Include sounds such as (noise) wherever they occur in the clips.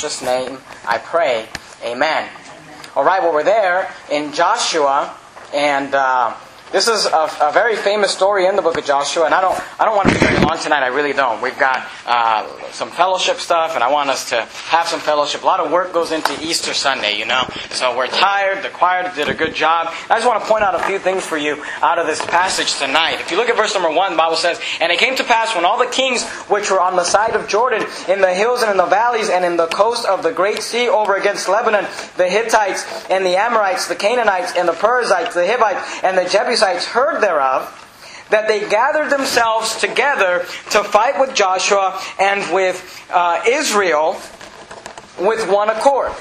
precious name I pray. Amen. All right, well, we're there in Joshua, and uh, this is a, a, very famous story in the book of Joshua, and I don't, I don't want to be very long tonight. I really don't. We've got uh, some fellowship stuff, and I want us to have some fellowship. A lot of work goes into Easter Sunday, you know. So we're tired. The choir did a good job. I just want to point out a few things for you out of this passage tonight. If you look at verse number one, the Bible says, "And it came to pass when all the kings which were on the side of Jordan, in the hills and in the valleys and in the coast of the great sea over against Lebanon, the Hittites and the Amorites, the Canaanites and the Perizzites, the Hivites and the Jebusites." Jebusites heard thereof, that they gathered themselves together to fight with Joshua and with uh, Israel with one accord.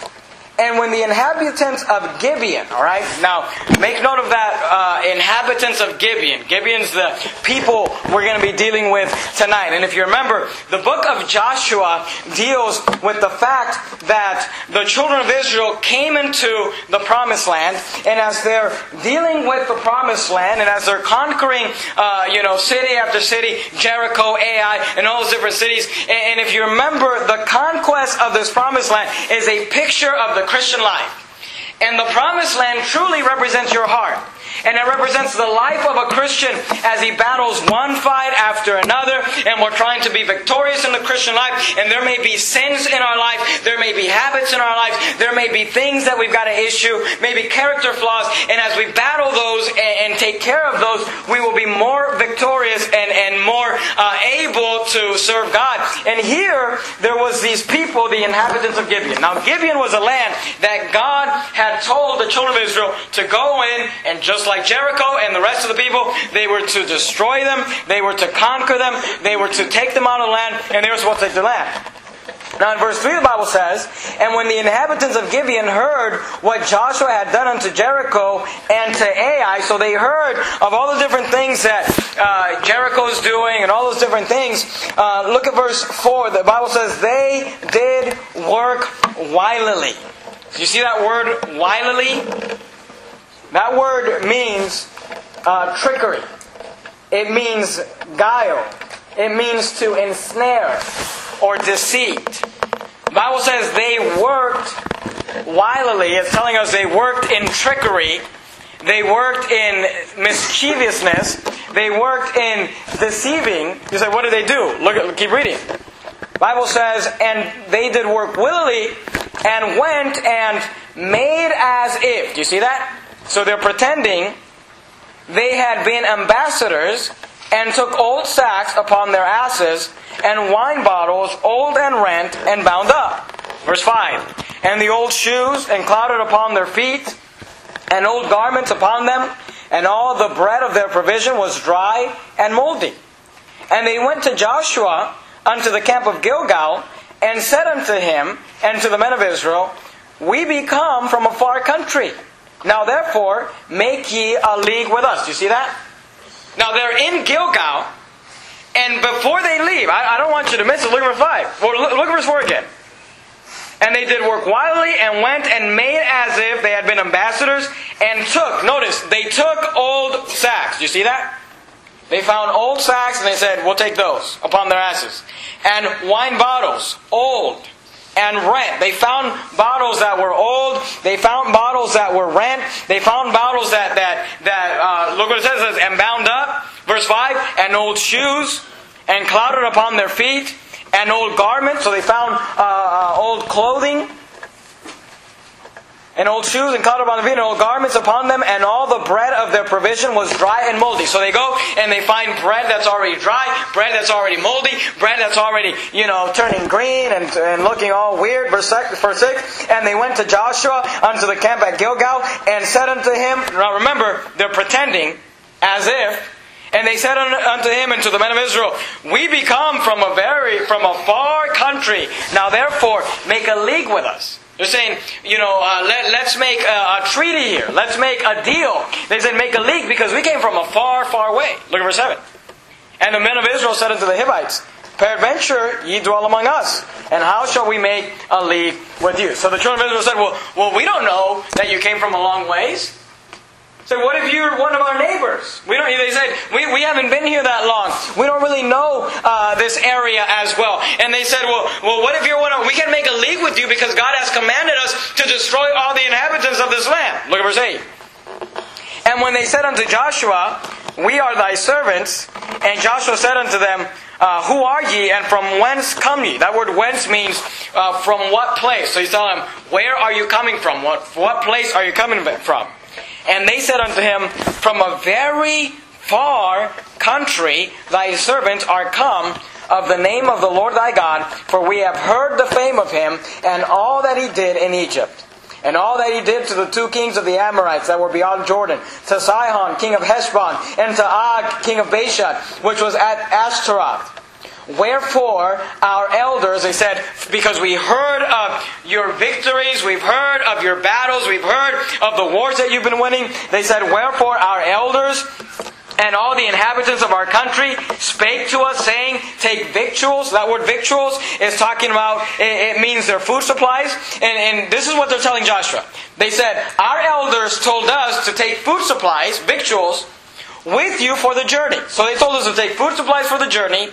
And when the inhabitants of Gibeon, all right, now make note of that, uh, inhabitants of Gibeon. Gibeon's the people we're going to be dealing with tonight. And if you remember, the book of Joshua deals with the fact that the children of Israel came into the promised land, and as they're dealing with the promised land, and as they're conquering, uh, you know, city after city, Jericho, Ai, and all those different cities, and if you remember, the conquest of this promised land is a picture of the Christian life. And the promised land truly represents your heart. And it represents the life of a Christian as he battles one fight after another. And we're trying to be victorious in the Christian life. And there may be sins in our life. There may be habits in our life. There may be things that we've got to issue. Maybe character flaws. And as we battle those and, take care of those, we will be more victorious and, and more uh, able to serve God. And here, there was these people, the inhabitants of Gibeon. Now, Gibeon was a land that God had told the children of Israel to go in and just like Jericho and the rest of the people, they were to destroy them, they were to conquer them, they were to take them out of the land, and they were supposed to take the land. Now in verse 3 the Bible says, And when the inhabitants of Gibeon heard what Joshua had done unto Jericho and to Ai, so they heard of all the different things that uh, Jericho's doing and all those different things. Uh, look at verse 4. The Bible says, They did work wilily. You see that word wilily? That word means uh, trickery. It means guile. It means to ensnare or deceit. The Bible says they worked wilily. It's telling us they worked in trickery. They worked in mischievousness. They worked in deceiving. You say, what did they do? Look at, keep reading. Bible says, and they did work wilily and went and made as if. Do you see that? So they're pretending they had been ambassadors and took old sacks upon their asses and wine bottles, old and rent, and bound up. Verse 5 And the old shoes and clouted upon their feet, and old garments upon them, and all the bread of their provision was dry and moldy. And they went to Joshua unto the camp of Gilgal, and said unto him and to the men of Israel, We be come from a far country now therefore, make ye a league with us. Do you see that? Now they're in Gilgal, and before they leave, I, I don't want you to miss it. Look at verse 5. Well, look, look at verse 4 again. And they did work wildly and went and made as if they had been ambassadors and took, notice, they took old sacks. Do you see that? They found old sacks and they said, We'll take those upon their asses. And wine bottles, old and rent. They found bottles that were old. They found bottles that were rent. They found bottles that that that uh, look what it says and bound up. Verse five and old shoes and clouted upon their feet and old garments. So they found uh, uh, old clothing and old shoes and caught upon the feet and old garments upon them, and all the bread of their provision was dry and moldy. So they go and they find bread that's already dry, bread that's already moldy, bread that's already, you know, turning green and, and looking all weird. Verse 6, verse 6 And they went to Joshua unto the camp at Gilgal and said unto him, now remember, they're pretending as if and they said unto him and to the men of Israel, We become from a very from a far country. Now therefore make a league with us. They're saying, you know, uh, let, us make a, a, treaty here. Let's make a deal. They said, make a league because we came from a far, far way. Look at verse 7. And the men of Israel said unto the Hivites, Peradventure ye dwell among us, and how shall we make a league with you? So the children of Israel said, well, well, we don't know that you came from a long ways. So what if you're one of our neighbors? We don't. They said we, we haven't been here that long. We don't really know uh, this area as well. And they said, well, well, what if you're one of? We can make a league with you because God has commanded us to destroy all the inhabitants of this land. Look at verse eight. And when they said unto Joshua, We are thy servants, and Joshua said unto them, uh, Who are ye, and from whence come ye? That word whence means uh, from what place. So he's telling them, Where are you coming from? What, what place are you coming from? And they said unto him, From a very far country thy servants are come of the name of the Lord thy God, for we have heard the fame of him and all that he did in Egypt. And all that he did to the two kings of the Amorites that were beyond Jordan, to Sihon, king of Heshbon, and to Og, king of Bashan, which was at Ashtaroth. Wherefore, our elders, they said, because we heard of your victories, we've heard of your battles, we've heard of the wars that you've been winning, they said, wherefore our elders and all the inhabitants of our country spake to us, saying, Take victuals. That word victuals is talking about, it, means their food supplies. And, and this is what they're telling Joshua. They said, Our elders told us to take food supplies, victuals, with you for the journey. So they told us to take food supplies for the journey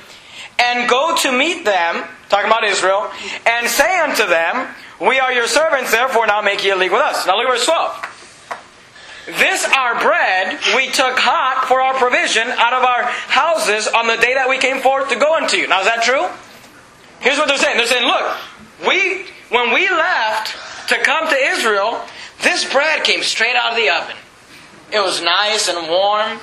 and go to meet them, talking about Israel, and say unto them, We are your servants, therefore now make ye a league with us. Now look at verse 12. This our bread we took hot for our provision out of our houses on the day that we came forth to go unto you. Now is that true? Here's what they're saying. They're saying, look, we when we left to come to Israel, this bread came straight out of the oven. It was nice and warm.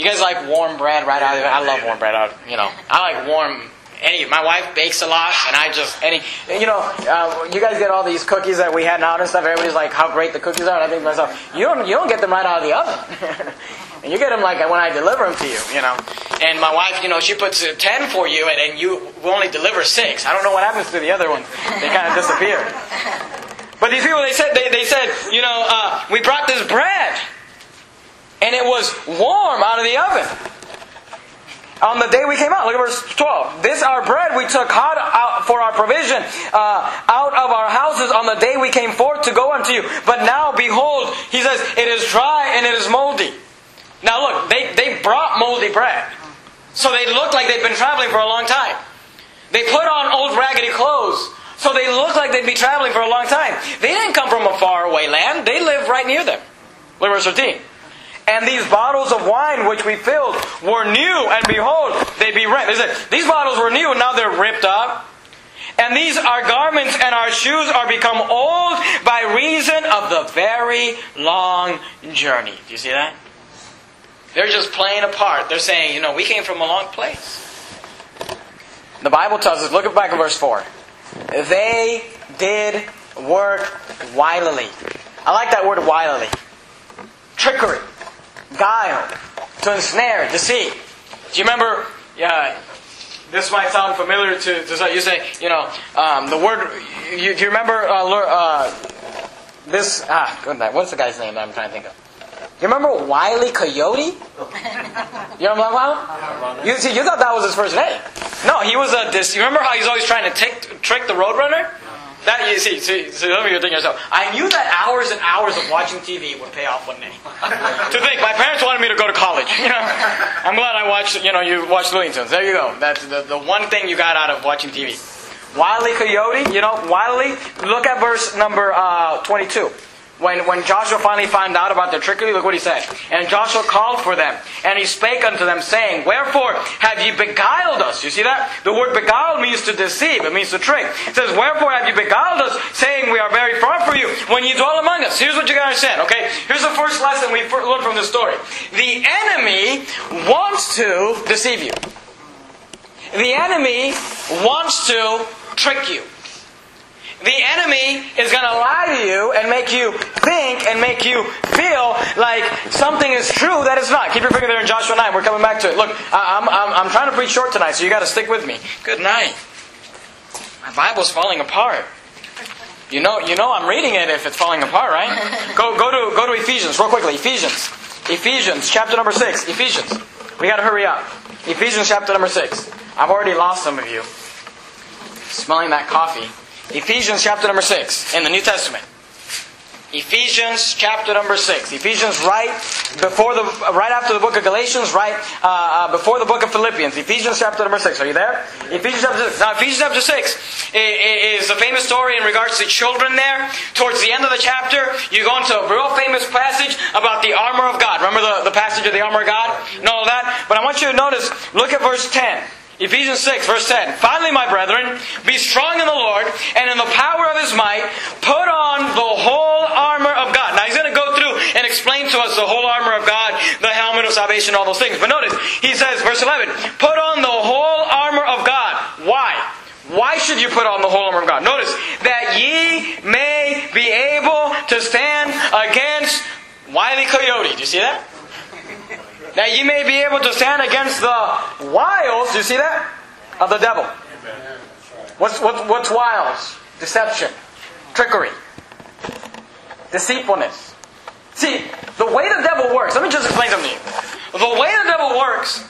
You guys like warm bread right? Out of the I love warm bread. Out. You know, I like warm any my wife bakes a lot and I just any you know uh, you guys get all these cookies that we had out and stuff. Everybody's like how great the cookies are. And I think to myself you don't you don't get them right out of the oven. (laughs) And you get them like when I deliver them to you you know. And my wife you know she puts 10 for you and, and you only deliver 6 I don't know what happens to the other ones they kind of (laughs) disappear. But these people they said they, they said you know uh, we brought this bread and it was warm out of the oven on the day we came out. Look at verse 12. This our bread we took hot out for our provision uh, out of our houses on the day we came forth to go unto you. But now, behold, he says, it is dry and it is moldy. Now look, they, they brought moldy bread. So they looked like they'd been traveling for a long time. They put on old raggedy clothes. So they looked like they'd be traveling for a long time. They didn't come from a faraway land. They lived right near them. Look at verse 13. And these bottles of wine which we filled were new, and behold, they be rent. These bottles were new, and now they're ripped up. And these our garments and our shoes are become old by reason of the very long journey. Do you see that? They're just playing a part. They're saying, you know, we came from a long place. The Bible tells us, look at back at verse 4. They did work wilily. I like that word wilily. Trickery guile, to ensnare, deceive. Do you remember? Yeah, this might sound familiar to, to you say, you know, um, the word. You, do you remember uh, uh, this? Ah, good night. What's the guy's name that I'm trying to think of? You remember Wiley Coyote? You remember that You you thought that was his first name. No, he was a. This, you remember how he's always trying to tick, trick the Roadrunner? That you see, see, so let me think yourself. I knew that hours and hours of watching TV would pay off one day. (laughs) to think, my parents wanted me to go to college. You know, I'm glad I watched. You know, you watched Tunes. There you go. That's the, the one thing you got out of watching TV. Wiley Coyote. You know, Wiley. Look at verse number uh, 22 when, when Joshua finally found out about their trickery, look what he said. And Joshua called for them, and he spake unto them, saying, Wherefore have ye beguiled us? You see that? The word beguiled means to deceive, it means to trick. It says, Wherefore have ye beguiled us, saying, We are very far from you, when ye dwell among us. Here's what you gotta understand, okay? Here's the first lesson we learned from this story. The enemy wants to deceive you. The enemy wants to trick you. The enemy is going to lie to you and make you think and make you feel like something is true that is not. Keep your finger there in Joshua 9. We're coming back to it. Look, I'm, I'm, I'm trying to preach short tonight, so you got to stick with me. Good night. My Bible's falling apart. You know, you know I'm reading it if it's falling apart, right? (laughs) Go, go, to, go to Ephesians, real quickly. Ephesians. Ephesians, chapter number 6. Ephesians. We got to hurry up. Ephesians, chapter number 6. I've already lost some of you. Smelling that coffee. Ephesians chapter number 6 in the New Testament. Ephesians chapter number six. Ephesians right before the right after the book of Galatians, right uh, uh, before the book of Philippians. Ephesians chapter number six. Are you there? Ephesians chapter six. Now Ephesians chapter six is a famous story in regards to children. There, towards the end of the chapter, you go into a real famous passage about the armor of God. Remember the, the passage of the armor of God and all of that. But I want you to notice. Look at verse ten. Ephesians 6, verse 10. Finally, my brethren, be strong in the Lord and in the power of his might. Put on the whole armor of God. Now, he's going to go through and explain to us the whole armor of God, the helmet of salvation, all those things. But notice, he says, verse 11, put on the whole armor of God. Why? Why should you put on the whole armor of God? Notice, that ye may be able to stand against Wiley Coyote. Do you see that? That you may be able to stand against the wiles, you see that? Of the devil. What's, what, what's wiles? Deception, trickery, deceitfulness. See, the way the devil works, let me just explain something to you. The way the devil works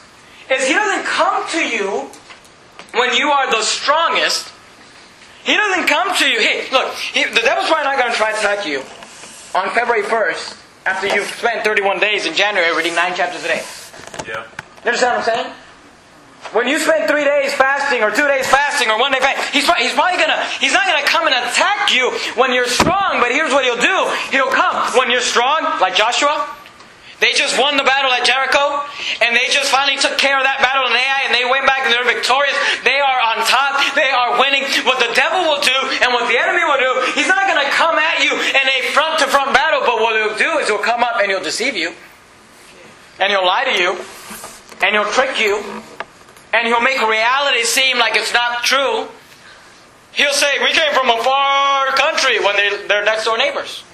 is he doesn't come to you when you are the strongest. He doesn't come to you. Hey, look, he, the devil's probably not going to try to attack you on February 1st after you've spent 31 days in January reading nine chapters a day. Yeah. You understand what I'm saying? When you spend three days fasting, or two days fasting, or one day fasting, he's, he's probably gonna, he's not gonna come and attack you when you're strong, but here's what he'll do. He'll come when you're strong, like Joshua. They just won the battle at Jericho, and they just finally took care of that battle in Ai, and they went back and they're victorious. They are on top. They are winning. What the devil will do, and what the enemy will do, he's not going to come at you in a front to front battle, but what he'll do is he'll come up and he'll deceive you, and he'll lie to you, and he'll trick you, and he'll make reality seem like it's not true. He'll say, We came from a far country when they, they're next door neighbors.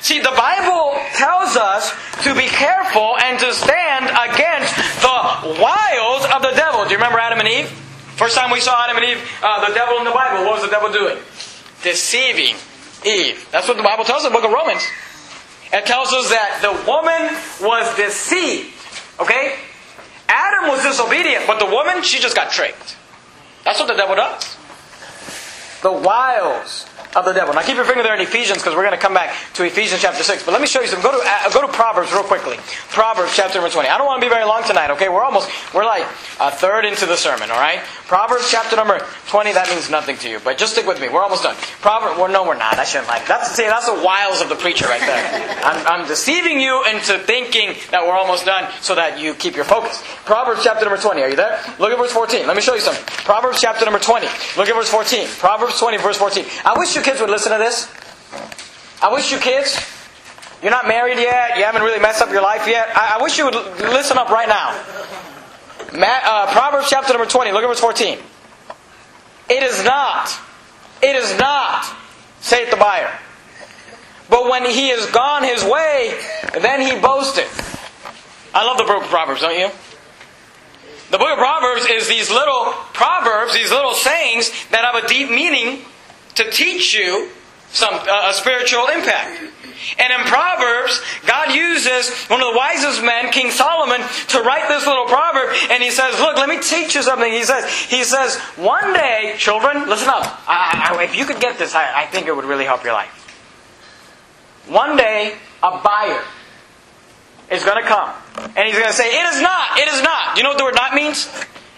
See, the Bible tells us to be careful and to stand against the wiles of the devil. Do you remember Adam and Eve? First time we saw Adam and Eve, uh, the devil in the Bible, what was the devil doing? Deceiving Eve. That's what the Bible tells us in the book of Romans. It tells us that the woman was deceived. Okay? Adam was disobedient, but the woman, she just got tricked. That's what the devil does. The wiles of the devil. Now keep your finger there in Ephesians because we're going to come back to Ephesians chapter 6. But let me show you some. Go to, uh, go to Proverbs real quickly. Proverbs chapter number 20. I don't want to be very long tonight, okay? We're almost, we're like a third into the sermon, all right? Proverbs chapter number 20, that means nothing to you. But just stick with me. We're almost done. Proverbs, well, no, we're not. I shouldn't like that's See, that's the wiles of the preacher right there. (laughs) I'm, I'm deceiving you into thinking that we're almost done so that you keep your focus. Proverbs chapter number 20. Are you there? Look at verse 14. Let me show you something. Proverbs chapter number 20. Look at verse 14. Proverbs 20, verse 14. I wish you kids would listen to this. I wish you kids, you're not married yet, you haven't really messed up your life yet. I, I wish you would listen up right now. Matt, uh, Proverbs chapter number 20, look at verse 14. It is not, it is not, saith the buyer. But when he is gone his way, then he boasteth. I love the book of Proverbs, don't you? The book of Proverbs is these little proverbs, these little sayings that have a deep meaning to teach you some uh, a spiritual impact. And in Proverbs, God uses one of the wisest men, King Solomon, to write this little proverb. And he says, "Look, let me teach you something." He says, "He says, one day, children, listen up. I, I, if you could get this, I, I think it would really help your life. One day, a buyer is going to come, and he's going to say, "It is not. It is not." Do you know what the word "not" means?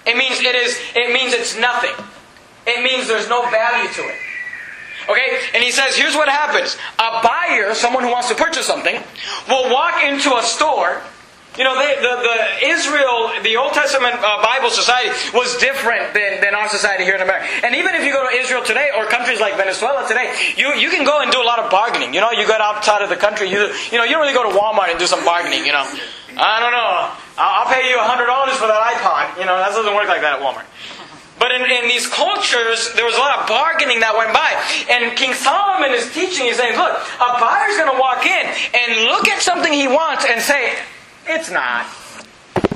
It means it is. It means it's nothing. It means there's no value to it. Okay? And he says, here's what happens. A buyer, someone who wants to purchase something, will walk into a store. You know, they, the, the Israel, the Old Testament uh, Bible society was different than, than our society here in America. And even if you go to Israel today or countries like Venezuela today, you, you can go and do a lot of bargaining. You know, you go outside of the country, you, you know, you don't really go to Walmart and do some bargaining, you know. I don't know. I'll, I'll pay you $100 for that iPod. You know, that doesn't work like that at Walmart. But in, in, these cultures, there was a lot of bargaining that went by. And King Solomon is teaching, he's saying, look, a buyer's going to walk in and look at something he wants and say, it's not.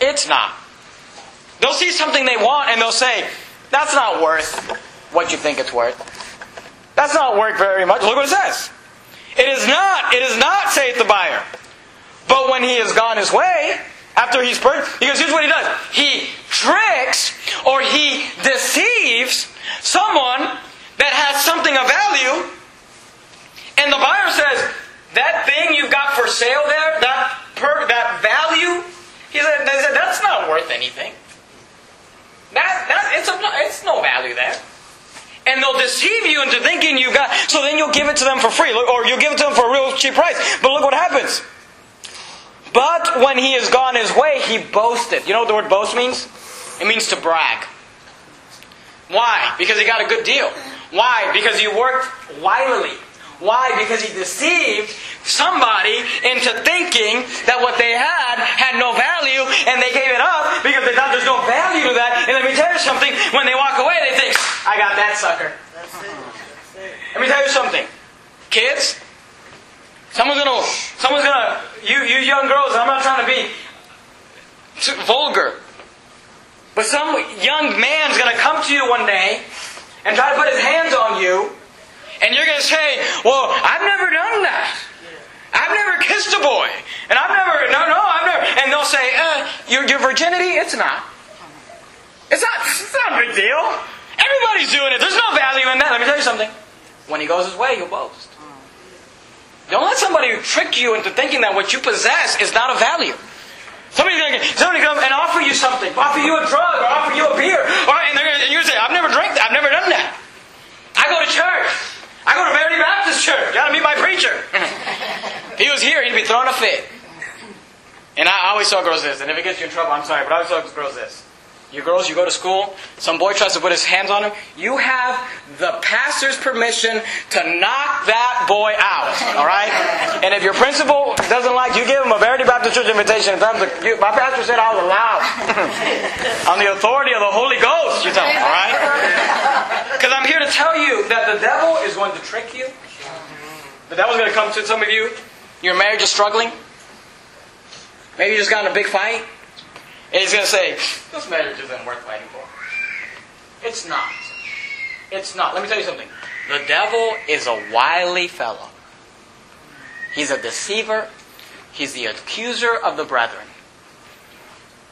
It's not. They'll see something they want and they'll say, that's not worth what you think it's worth. That's not worth very much. Look what it says. It is not, it is not, saith the buyer. But when he has gone his way, after he's he goes, here's what he does. He tricks or he deceives someone that has something of value, and the buyer says, that thing you've got for sale there, that per, that value, he said, they said, that's not worth anything. That, that, it's, a, it's no value there. And they'll deceive you into thinking you've got, so then you'll give it to them for free, or you'll give it to them for a real cheap price. But look what happens. But when he has gone his way, he boasted. You know what the word boast means? It means to brag. Why? Because he got a good deal. Why? Because he worked wilily. Why? Because he deceived somebody into thinking that what they had had no value and they gave it up because they thought there's no value to that. And let me tell you something, when they walk away, they think, I got that sucker. Let me tell you something. Kids, someone's gonna, someone's gonna, you, you young girls, I'm not trying to be vulgar, but some young man's gonna come to you one day and try to put his hands on you and you're to say, well, I've never done that. I've never kissed a boy. And I've never, no, no, I've never. And they'll say, uh, your, your virginity? It's not. It's not, it's not a big deal. Everybody's doing it. There's no value in that. Let me tell you something. When he goes his way, he'll boast. Don't let somebody trick you into thinking that what you possess is not of value. Somebody's gonna, somebody come and offer you something, offer you a drug, or offer you a beer, or, and, and you're gonna say, I've never drank that, I've never done that. I go to church. I go to Verity Baptist Church. Gotta meet my preacher. if (laughs) he was here, he'd be throwing a fit. And I always tell girls this, and if it gets you in trouble, I'm sorry, but I always tell girls this. You girls, you go to school, some boy tries to put his hands on him, you have the pastor's permission to knock that boy out, alright? And if your principal doesn't like you, give him a Verity Baptist Church invitation in terms of, you, my pastor said I was allowed. (laughs) on the authority of the Holy Ghost, you tell him, alright? Because I'm here to tell you that the devil is going to trick you. The devil's going to come to some of you. Your marriage is struggling. Maybe you just got in a big fight. And he's going to say, This marriage isn't worth fighting for. It's not. It's not. Let me tell you something. The devil is a wily fellow. He's a deceiver. He's the accuser of the brethren.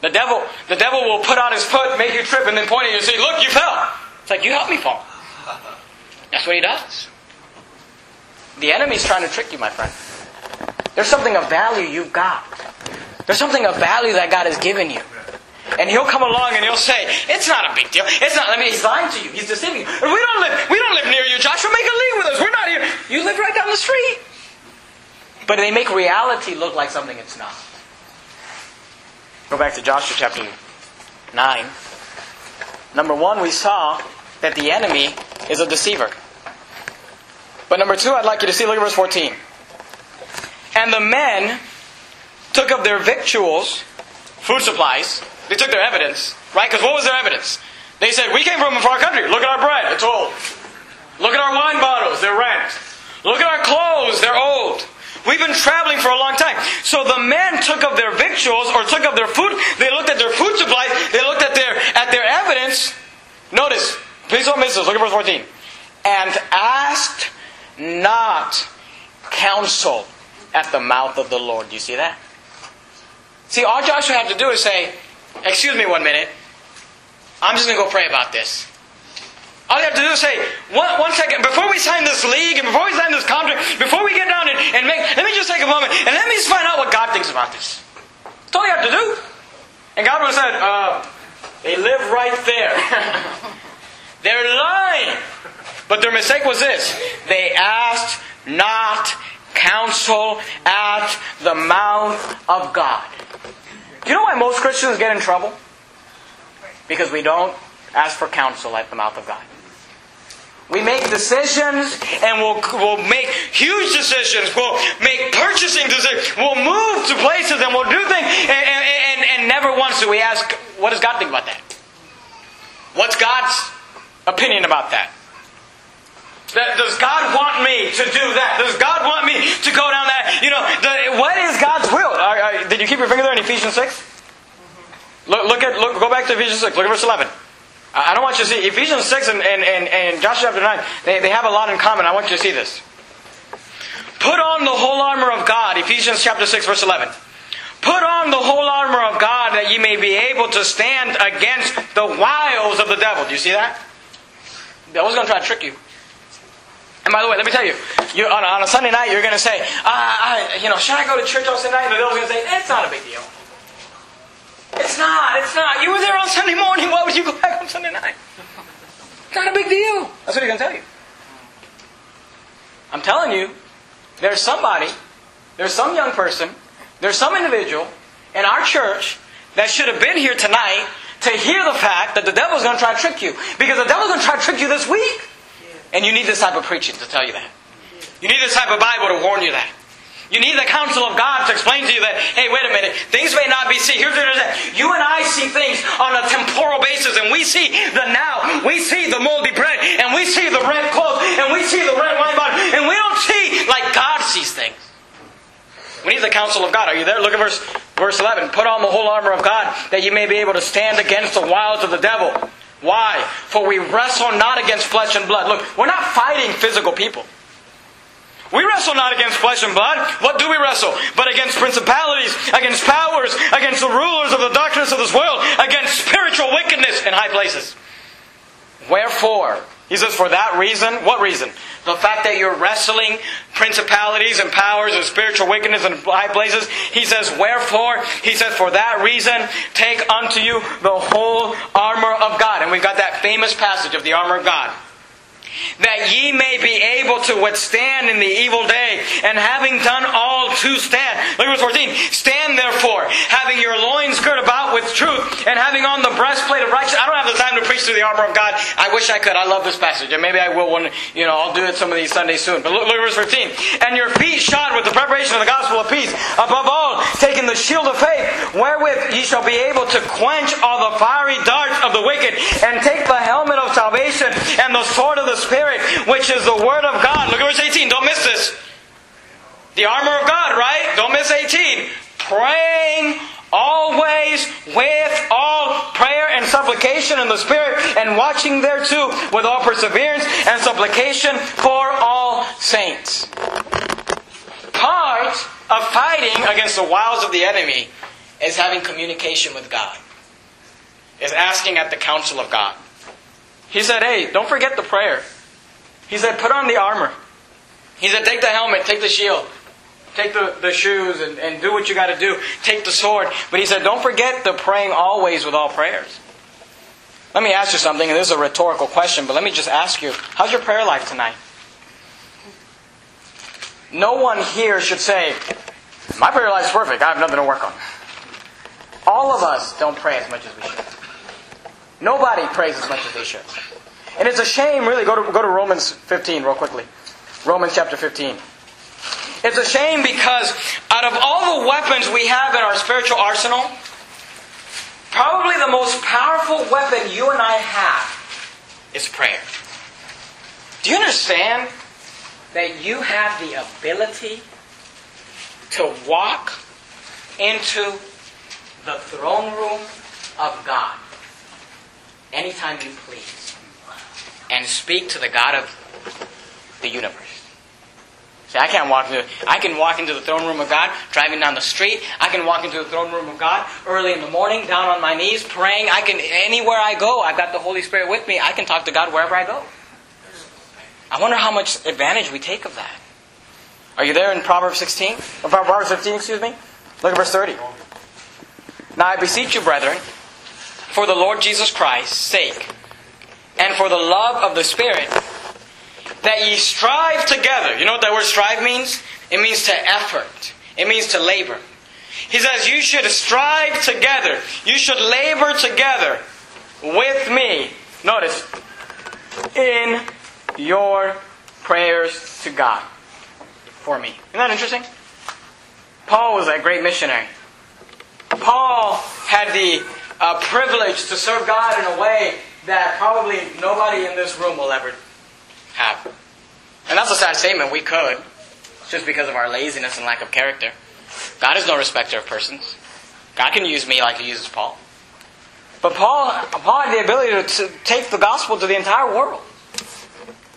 The devil, the devil will put out his foot, make you trip, and then point at you and say, Look, you fell. It's like, You helped me fall. (laughs) That's what he does. The enemy's trying to trick you, my friend. There's something of value you've got. There's something of value that God has given you. And he'll come along and he'll say, It's not a big deal. It's not I mean he's lying to you. He's deceiving you. We don't live we don't live near you, Joshua. Make a league with us. We're not here. You live right down the street. But they make reality look like something it's not. Go back to Joshua chapter 9. Number one, we saw that the enemy is a deceiver. But number two, I'd like you to see, look at verse 14. And the men took up their victuals, food supplies, they took their evidence, right? Because what was their evidence? They said, We came from a far country. Look at our bread, it's old. Look at our wine bottles, they're rent. Look at our clothes, they're old. We've been traveling for a long time. So the men took up their victuals or took up their food. They looked at their food supplies. They looked at their at their evidence. Notice, please don't miss this. Look at verse 14. And asked not counsel at the mouth of the Lord. Do you see that? See, all Joshua had to do is say, Excuse me one minute. I'm just going to go pray about this. All you have to do is say, one, one second, before we sign this league and before we sign this contract, before we get down and, and make, let me just take a moment and let me just find out what God thinks about this. That's all you have to do. And God would have said, uh, they live right there. (laughs) They're lying. But their mistake was this they asked not counsel at the mouth of God. Do you know why most Christians get in trouble? Because we don't ask for counsel at the mouth of God. We make decisions and we'll, we'll make huge decisions. We'll make purchasing decisions. We'll move to places and we'll do things. And, and, and, and never once do we ask, what does God think about that? What's God's opinion about that? That, does God want me to do that? Does God want me to go down that? You know, the, what is God's will? Did you keep your finger there in Ephesians 6? Look, look at look, go back to Ephesians 6. Look at verse 11. I don't want you to see Ephesians 6 and, and, and, and Joshua chapter 9, they, they have a lot in common. I want you to see this. Put on the whole armor of God, Ephesians chapter 6, verse 11. Put on the whole armor of God that ye may be able to stand against the wiles of the devil. Do you see that? Devil's going to try to trick you. And by the way, let me tell you, on, on a Sunday night, you're going to say, uh, I, you know, should I go to church on Sunday night? And the devil's going to say, it's not a big deal. It's not. It's not. You were there on Sunday morning. Why would you go back on Sunday night? Not a big deal. That's what he's going to tell you. I'm telling you, there's somebody, there's some young person, there's some individual in our church that should have been here tonight to hear the fact that the devil's going to try to trick you. Because the devil's going to try to trick you this week. And you need this type of preaching to tell you that. You need this type of Bible to warn you that. You need the counsel of God to explain to you that, hey, wait a minute, things may not be seen. Here's what it is. You and I see things on a temporal basis, and we see the now. We see the moldy bread, and we see the red clothes, and we see the red wine bottle, and we don't see like God sees things. We need the counsel of God. Are you there? Look at verse, verse 11. Put on the whole armor of God that you may be able to stand against the wiles of the devil. Why? For we wrestle not against flesh and blood. Look, we're not fighting physical people. We wrestle not against flesh and blood. What do we wrestle? But against principalities, against powers, against the rulers of the darkness of this world, against spiritual wickedness in high places. Wherefore, he says, for that reason, what reason? The fact that you're wrestling principalities and powers and spiritual wickedness in high places. He says, wherefore, he says, for that reason, take unto you the whole armor of God. And we've got that famous passage of the armor of God that ye may be able to withstand in the evil day, and having done all to stand. Look at verse 14. Stand therefore, having your loins girt about with truth, and having on the breastplate of righteousness. I don't have the time to preach through the armor of God. I wish I could. I love this passage, and maybe I will when, you know, I'll do it some of these Sundays soon. But look, look at verse 15. And your feet shod with the preparation of the gospel of peace. Above all, taking the shield of faith, wherewith ye shall be able to quench all the fiery darts of the wicked, and take the helmet of salvation and the sword of the which is the Word of God. Look at verse 18. Don't miss this. The armor of God, right? Don't miss 18. Praying always with all prayer and supplication in the Spirit, and watching thereto with all perseverance and supplication for all saints. Part of fighting against the wiles of the enemy is having communication with God, is asking at the counsel of God. He said, hey, don't forget the prayer. He said, put on the armor. He said, take the helmet, take the shield, take the, the shoes, and, and do what you got to do. Take the sword. But he said, don't forget the praying always with all prayers. Let me ask you something, and this is a rhetorical question, but let me just ask you, how's your prayer life tonight? No one here should say, my prayer life is perfect, I have nothing to work on. All of us don't pray as much as we should. Nobody prays as much as they should. And it's a shame, really. Go to, go to Romans 15 real quickly. Romans chapter 15. It's a shame because out of all the weapons we have in our spiritual arsenal, probably the most powerful weapon you and I have is prayer. Do you understand that you have the ability to walk into the throne room of God anytime you please and speak to the God of the universe. See, I can't walk into I can walk into the throne room of God driving down the street. I can walk into the throne room of God early in the morning, down on my knees, praying. I can anywhere I go, I've got the Holy Spirit with me. I can talk to God wherever I go. I wonder how much advantage we take of that. Are you there in Proverbs 16? Or Proverbs 15, excuse me? Look at verse 30. Now I beseech you, brethren, for the Lord Jesus Christ's sake, and for the love of the Spirit, that ye strive together. You know what that word strive means? It means to effort. It means to labor. He says you should strive together. You should labor together with me. Notice, in your prayers to God for me. Isn't that interesting? Paul was a great missionary. Paul had the uh, privilege to serve God in a way that probably nobody in this room will ever have. And that's a sad statement. We could, just because of our laziness and lack of character. God is no respecter of persons. God can use me like He uses Paul. But Paul, Paul had the ability to, to take the gospel to the entire world.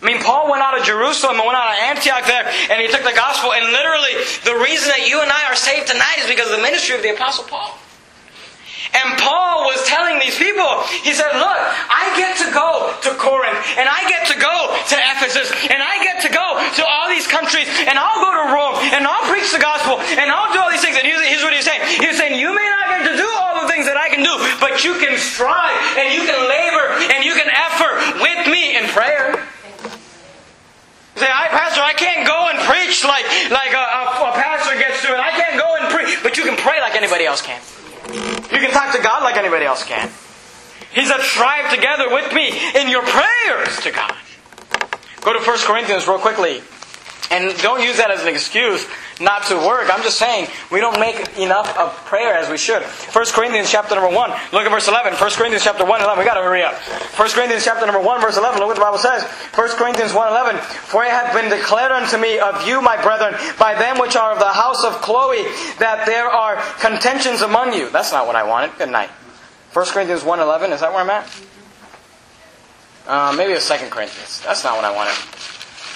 I mean, Paul went out of Jerusalem and went out of Antioch there, and he took the gospel. And literally, the reason that you and I are saved tonight is because of the ministry of the Apostle Paul. And Paul was telling these people, he said, Look, I get to go to Corinth, and I get to go to Ephesus, and I get to go to all these countries, and I'll go to Rome, and I'll preach the gospel, and I'll do all these things. And here's, what he's saying He's saying, You may not get to do all the things that I can do, but you can strive, and you can labor, and you can effort with me in prayer. Say, I, Pastor, I can't go and preach like, like a, a, a pastor gets to, and I can't go and preach, but you can pray like anybody else can. You can talk to God like anybody else can. He said, strive together with me in your prayers to God. Go to 1 Corinthians real quickly. And don't use that as an excuse not to work. I'm just saying we don't make enough of prayer as we should. 1 Corinthians chapter number 1. Look at verse 11. 1 Corinthians chapter 1 11. We got to hurry up. 1 Corinthians chapter number 1 verse 11. Look what the Bible says. 1 Corinthians 1 11. For it hath been declared unto me of you, my brethren, by them which are of the house of Chloe, that there are contentions among you. That's not what I wanted. Good night. 1 Corinthians 1 11. Is that where I'm at? Uh, maybe it's 2 Corinthians. That's not what I wanted.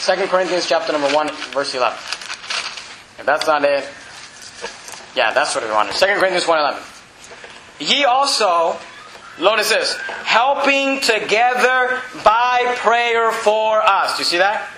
2 Corinthians chapter number 1, verse 11. If that's not it, yeah, that's what we wanted. 2 Corinthians 1 11. Ye also, notice this, helping together by prayer for us. Do you see that?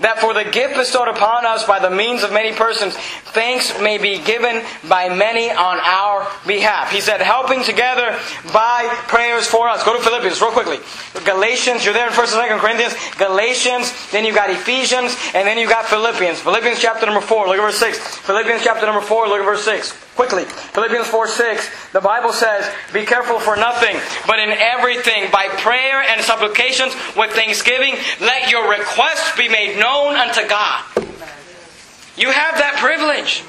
That for the gift bestowed upon us by the means of many persons, thanks may be given by many on our behalf. He said, helping together by prayers for us. Go to Philippians real quickly. Galatians, you're there in 1st and 2nd Corinthians. Galatians, then you've got Ephesians, and then you've got Philippians. Philippians chapter number 4, look at verse 6. Philippians chapter number 4, look at verse 6. Quickly. Philippians 4 6, the Bible says, Be careful for nothing, but in everything, by prayer and supplications with thanksgiving, let your requests be made known unto God. You have that privilege.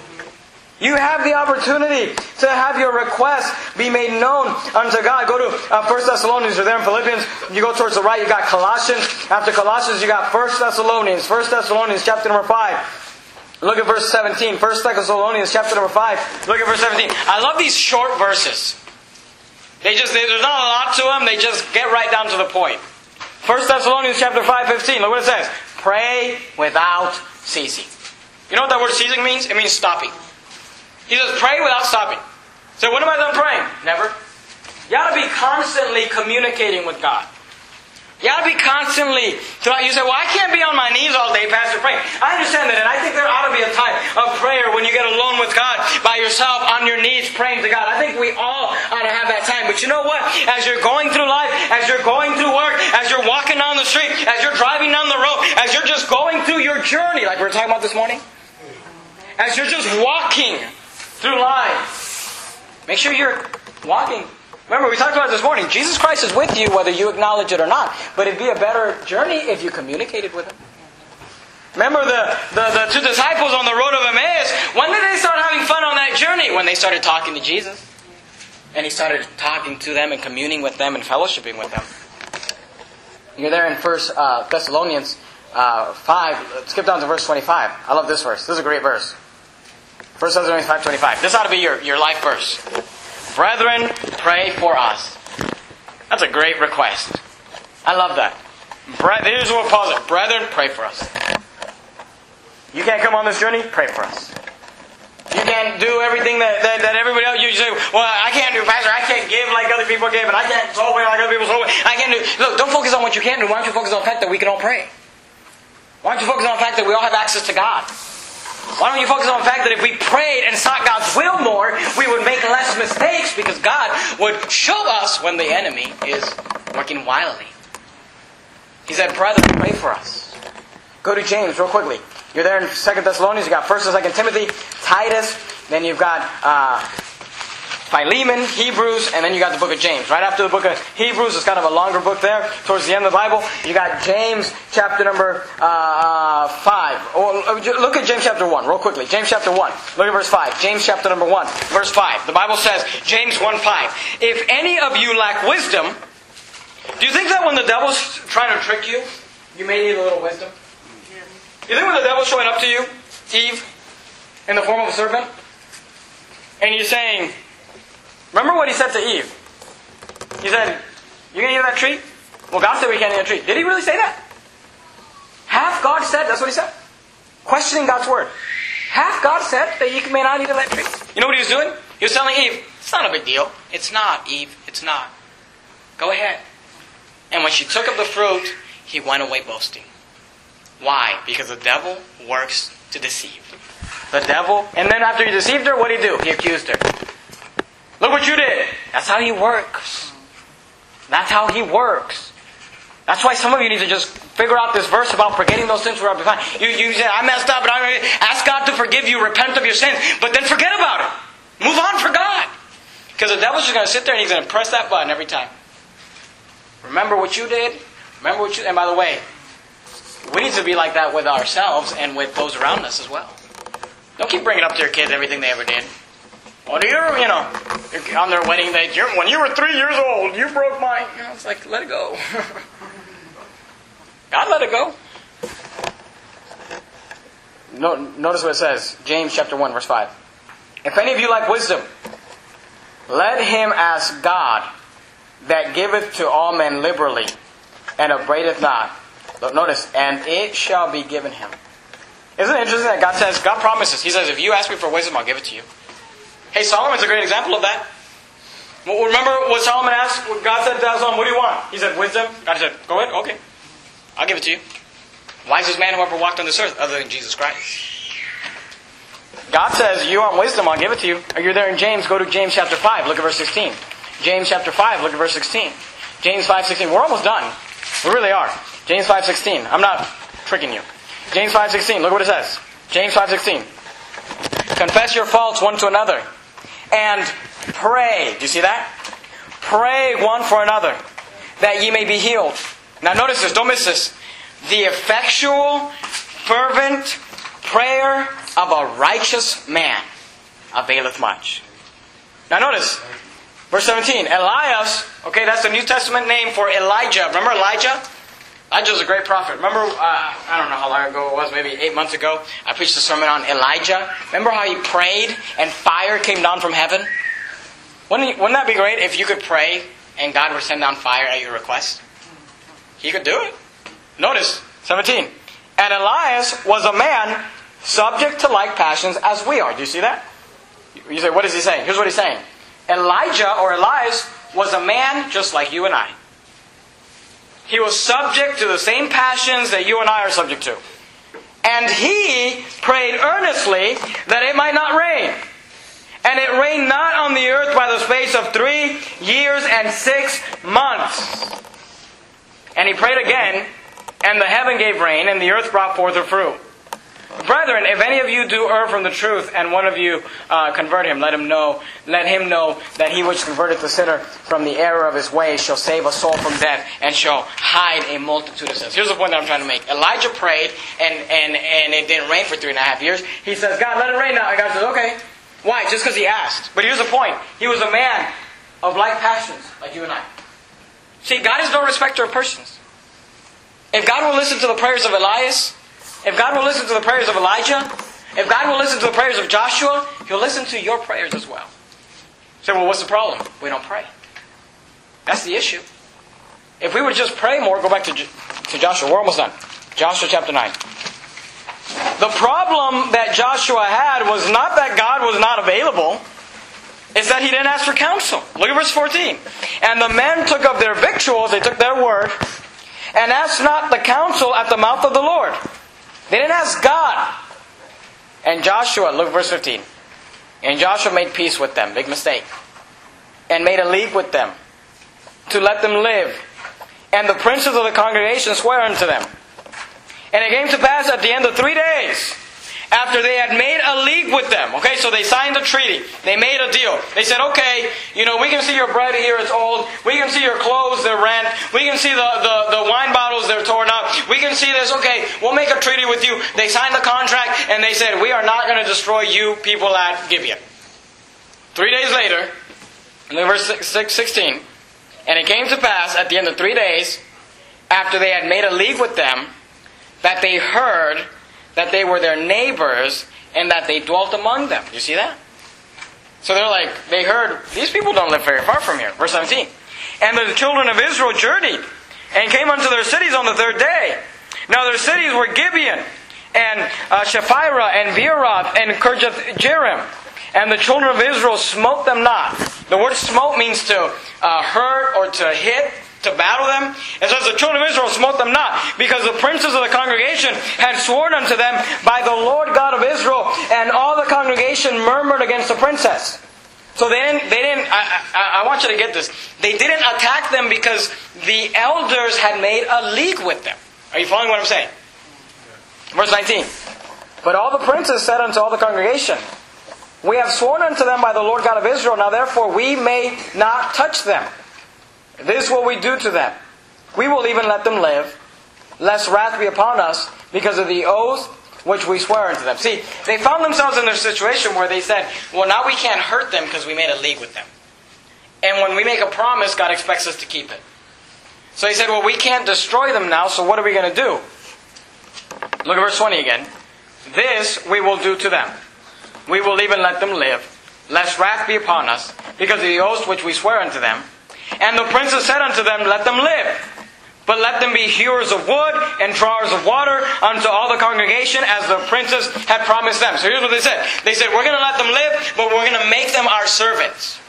You have the opportunity to have your requests be made known unto God. Go to uh, 1 Thessalonians, you're there in Philippians. You go towards the right, you got Colossians. After Colossians, you got 1 Thessalonians. 1 Thessalonians chapter number 5. Look at verse 17. 1 Thessalonians chapter number 5. Look at verse 17. I love these short verses. They just, there's not a lot to them. They just get right down to the point. 1 Thessalonians chapter 5, 15. Look what it says. Pray without ceasing. You know what that word ceasing means? It means stopping. He says, pray without stopping. So when am I done praying? Never. You ought to be constantly communicating with God. You to be constantly throughout. You say, "Well, I can't be on my knees all day, Pastor, praying." I understand that, and I think there ought to be a time of prayer when you get alone with God by yourself on your knees praying to God. I think we all ought to have that time. But you know what? As you're going through life, as you're going through work, as you're walking down the street, as you're driving down the road, as you're just going through your journey, like we were talking about this morning, as you're just walking through life, make sure you're walking Remember, we talked about this morning. Jesus Christ is with you whether you acknowledge it or not. But it'd be a better journey if you communicated with Him. Remember the, the, the two disciples on the road of Emmaus? When did they start having fun on that journey? When they started talking to Jesus. And He started talking to them and communing with them and fellowshipping with them. You're there in First uh, Thessalonians uh, 5. Skip down to verse 25. I love this verse. This is a great verse. 1 Thessalonians 5.25. This ought to be your, your life verse. Brethren, pray for us. That's a great request. I love that. Bre- here's what Paul said. Brethren, pray for us. You can't come on this journey? Pray for us. You can't do everything that, that, that, everybody else. You say, well, I can't do, Pastor. I can't give like other people give, and I can't soul like other people soul I can't do. Look, don't focus on what you can't do. Why don't you focus on the fact that we can all pray? Why don't you focus on the fact that we all have access to God? Why don't you focus on the fact that if we prayed and sought God's will more, we would make less mistakes because God would show us when the enemy is working wildly. He said, Brother, pray for us. Go to James real quickly. You're there in Second Thessalonians. You got First and Second Timothy, Titus. Then you've got uh, Philemon, Hebrews, and then you got the book of James. Right after the book of Hebrews, it's kind of a longer book there. Towards the end of the Bible, you got James chapter number uh, 5. Oh, look at James chapter 1, real quickly. James chapter 1. Look at verse 5. James chapter number 1, verse 5. The Bible says, James 1 5. If any of you lack wisdom, do you think that when the devil's trying to trick you, you may need a little wisdom? You think when the devil's showing up to you, Eve, in the form of a serpent, and you're saying, Remember what he said to Eve? He said, You gonna eat that tree? Well, God said we can't eat a tree. Did he really say that? Half God said, that's what he said. Questioning God's word. Half God said that you may not eat of that tree. You know what he was doing? He was telling Eve, it's not a big deal. It's not, Eve. It's not. Go ahead. And when she took of the fruit, he went away boasting. Why? Because the devil works to deceive. The devil, and then after he deceived her, what did he do? He accused her. Look what you did. That's how he works. That's how he works. That's why some of you need to just figure out this verse about forgetting those sins were behind. You, you say, I messed up, but I ask God to forgive you, repent of your sins, but then forget about it. Move on for God. Because the devil's just going to sit there and he's going to press that button every time. Remember what you did? Remember what you, and by the way, we need to be like that with ourselves and with those around us as well. Don't keep bringing up to your kids everything they ever did. Well, you you know, on their wedding day, when you were three years old, you broke my. You know, it's like, let it go. (laughs) God let it go. No, notice what it says, James chapter 1, verse 5. If any of you lack wisdom, let him ask God that giveth to all men liberally and upbraideth not. Notice, and it shall be given him. Isn't it interesting that God says, God promises, He says, if you ask me for wisdom, I'll give it to you. Hey, Solomon's a great example of that. Well, remember what Solomon asked? What God said to Solomon, what do you want? He said, wisdom. God said, go ahead, okay. I'll give it to you. Wisest man who ever walked on this earth, other than Jesus Christ. God says, You want wisdom, I'll give it to you. Are you there in James? Go to James chapter 5, look at verse 16. James chapter 5, look at verse 16. James 5, 16. We're almost done. We really are. James 5, 16. I'm not tricking you. James 5, 16. Look what it says. James 5, 16. Confess your faults one to another. And pray. Do you see that? Pray one for another, that ye may be healed. Now notice this, don't miss this. The effectual, fervent prayer of a righteous man availeth much. Now notice, verse 17, Elias, okay, that's the New Testament name for Elijah. Remember Elijah? Elijah's a great prophet. Remember, uh, I don't know how long ago it was, maybe eight months ago, I preached a sermon on Elijah. Remember how he prayed and fire came down from heaven? Wouldn't, wouldn't that be great if you could pray and God would send down fire at your request? He could do it. Notice, 17. And Elias was a man subject to like passions as we are. Do you see that? You say, what is he saying? Here's what he's saying. Elijah or Elias was a man just like you and I. He was subject to the same passions that you and I are subject to. And he prayed earnestly that it might not rain. And it rained not on the earth by the space of three years and six months. And he prayed again, and the heaven gave rain, and the earth brought forth her fruit. Brethren, if any of you do err from the truth, and one of you uh, convert him, let him know, let him know that he which converted the sinner from the error of his ways shall save a soul from death, and shall hide a multitude of sins. Here's the point that I'm trying to make. Elijah prayed, and, and, and it didn't rain for three and a half years. He says, God, let it rain now. And God says, okay. Why? Just because he asked. But here's the point. He was a man of like passions, like you and I. See, God is no respecter of persons. If God will listen to the prayers of Elias, if God will listen to the prayers of Elijah, if God will listen to the prayers of Joshua, He'll listen to your prayers as well. Say, so, well, what's the problem? We don't pray. That's the issue. If we would just pray more, go back to, to Joshua. We're almost done. Joshua chapter 9. The problem that Joshua had was not that God was not available. It's that he didn't ask for counsel. Look at verse 14. And the men took up their victuals, they took their word, and asked not the counsel at the mouth of the Lord. They didn't ask God. And Joshua, look verse 15. And Joshua made peace with them, big mistake, and made a league with them to let them live. And the princes of the congregation swore unto them. And it came to pass at the end of three days after they had made a league with them. Okay, so they signed a treaty. They made a deal. They said, okay, you know, we can see your bread here, it's old. We can see your clothes, they're rent. We can see the, the, the wine bottles, they're torn up. We can see this. Okay, we'll make a treaty with you. They signed the contract and they said, we are not going to destroy you people at Gibeon. Three days later, in verse 16, and it came to pass at the end of three days, after they had made a league with them, that they heard that they were their neighbors and that they dwelt among them. You see that? So they're like, they heard, these people don't live very far from here. Verse 17. And the children of Israel journeyed and came unto their cities on the third day. Now their cities were Gibeon and uh, Chephirah and Beeroth and Kirjath Jearim. And the children of Israel smote them not, The word smote means to uh, hurt or to hit, to battle them. It says the children of Israel smote them not, because the princes of the congregation had sworn unto them by the Lord God of Israel, and all the congregation murmured against the princess. So they didn't, they didn't I, I, I want you to get this. They didn't attack them because the elders had made a league with them. Are you following what I'm saying? Verse 19. But all the princes said unto all the congregation, We have sworn unto them by the Lord God of Israel, now therefore we may not touch them. This is what we do to them. We will even let them live, lest wrath be upon us because of the oath which we swear unto them. See, they found themselves in a situation where they said, Well, now we can't hurt them because we made a league with them. And when we make a promise, God expects us to keep it. So he said, Well, we can't destroy them now, so what are we going to do? Look at verse 20 again. This we will do to them. We will even let them live, lest wrath be upon us, because of the oath which we swear unto them. And the princes said unto them, Let them live. But let them be hewers of wood and drawers of water unto all the congregation as the princes had promised them. So here's what they said. They said, We're going to let them live, but we're going to make them our servants.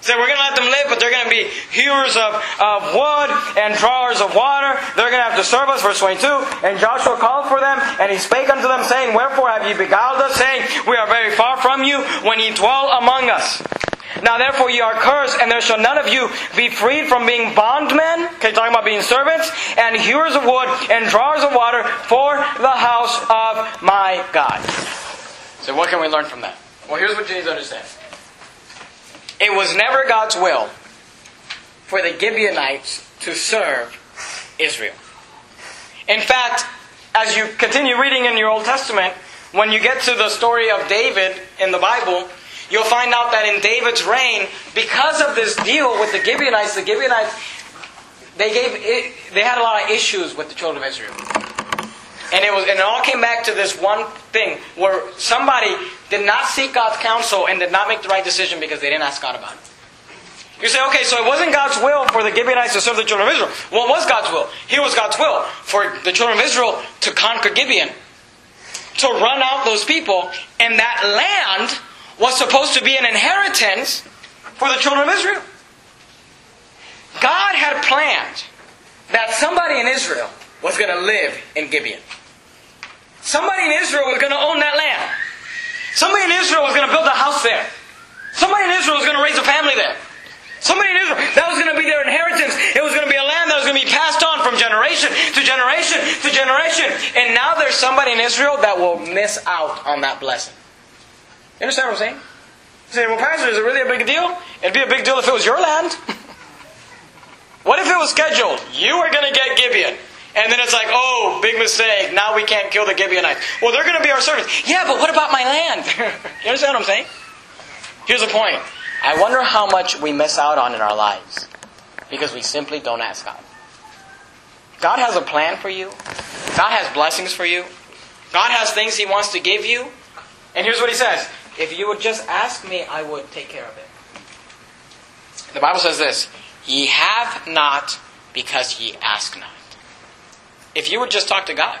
They said, We're going to let them live, but they're going to be hewers of, of wood and drawers of water. They're going to have to serve us. Verse 22. And Joshua called for them, and he spake unto them, saying, Wherefore have ye beguiled us, saying, We are very far from you, when ye dwell among us. Now therefore ye are cursed, and there shall none of you be freed from being bondmen, okay, talking about being servants, and hewers of wood, and drawers of water for the house of my God. So what can we learn from that? Well, here's what you need to understand. It was never God's will for the Gibeonites to serve Israel. In fact, as you continue reading in your Old Testament, when you get to the story of David in the Bible, you'll find out that in David's reign, because of this deal with the Gibeonites, the Gibeonites they gave they had a lot of issues with the children of Israel. And it was and it all came back to this one thing where somebody did not seek God's counsel and did not make the right decision because they didn't ask God about it. You say, okay, so it wasn't God's will for the Gibeonites to serve the children of Israel. What was God's will? Here was God's will for the children of Israel to conquer Gibeon, to run out those people, and that land was supposed to be an inheritance for the children of Israel. God had planned that somebody in Israel was going to live in Gibeon. Somebody in Israel was going to own that land. Somebody in Israel was going to build a house there. Somebody in Israel was going to raise a family there. Somebody in Israel, that was going to be their inheritance. It was going to be a land that was going to be passed on from generation to generation to generation. And now there's somebody in Israel that will miss out on that blessing. You understand what I'm saying? You say, well, Pastor, is it really a big deal? It'd be a big deal if it was your land. (laughs) what if it was scheduled? You were going to get Gibeon. And then it's like, oh, big mistake. Now we can't kill the Gibeonites. Well, they're going to be our servants. Yeah, but what about my land? (laughs) you understand what I'm saying? Here's the point. I wonder how much we miss out on in our lives because we simply don't ask God. God has a plan for you. God has blessings for you. God has things He wants to give you. And here's what He says If you would just ask me, I would take care of it. The Bible says this Ye have not because ye ask not. If you would just talk to God,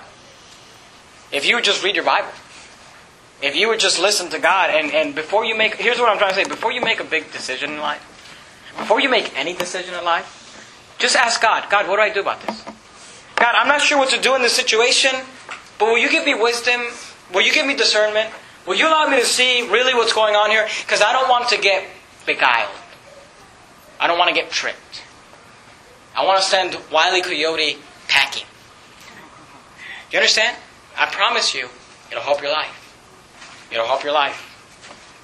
if you would just read your Bible, if you would just listen to God, and, and before you make, here's what I'm trying to say before you make a big decision in life, before you make any decision in life, just ask God, God, what do I do about this? God, I'm not sure what to do in this situation, but will you give me wisdom? Will you give me discernment? Will you allow me to see really what's going on here? Because I don't want to get beguiled. I don't want to get tricked. I want to send Wiley Coyote packing. Do you understand? I promise you, it'll help your life. It'll help your life.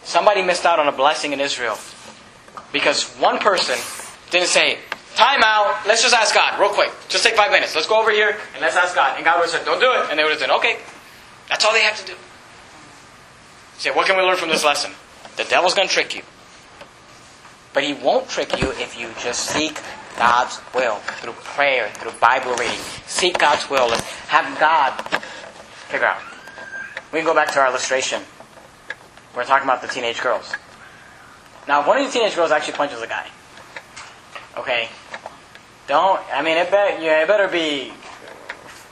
Somebody missed out on a blessing in Israel because one person didn't say, Time out, let's just ask God real quick. Just take five minutes. Let's go over here and let's ask God. And God would have said, Don't do it. And they would have said, Okay. That's all they have to do. Say, What can we learn from this lesson? The devil's going to trick you. But he won't trick you if you just seek God's will through prayer, through Bible reading. Seek God's will and have God figure out. We can go back to our illustration. We're talking about the teenage girls. Now, if one of the teenage girls actually punches a guy, okay, don't. I mean, it, bet, yeah, it better be,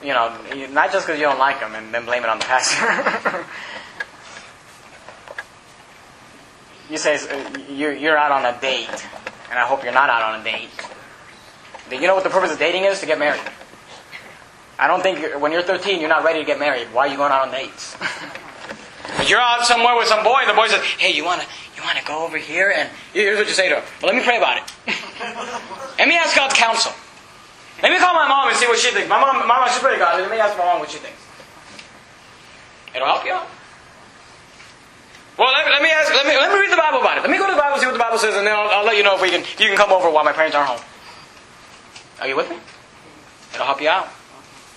you know, not just because you don't like them and then blame it on the pastor. (laughs) You say uh, you're, out on a date, and I hope you're not out on a date. You know what the purpose of dating is? To get married. I don't think you're, when you're 13, you're not ready to get married. Why are you going out on dates? (laughs) but you're out somewhere with some boy, and the boy says, "Hey, you wanna you wanna go over here?" And here's what you say to him: "Well, let me pray about it. (laughs) let me ask God's counsel. Let me call my mom and see what she thinks. My mom, mom, she's pretty godly. Let me ask my mom what she thinks. It'll help you out." Well, let, let, me ask. Let me let me read the Bible about it. Let me go to the Bible, see what the Bible says, and then I'll, I'll let you know if we can. If you can come over while my parents aren't home. Are you with me? It'll help you out.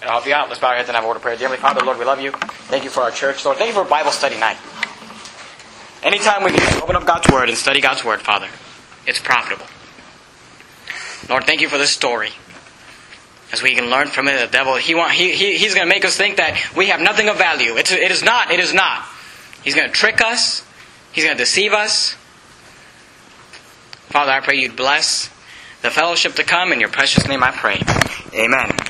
It'll help you out. Let's bow our heads and have a word of prayer. Dear Heavenly Father, Lord, we love you. Thank you for our church, Lord. Thank you for Bible study night. Anytime we can open up God's Word and study God's Word, Father, it's profitable. Lord, thank you for this story. As we can learn from it, the devil, he want, he, he, he's going to make us think that we have nothing of value. It's, it is not. It is not. He's going to trick us. He's going to deceive us. Father, I pray you'd bless the fellowship to come. In your precious name I pray. Amen.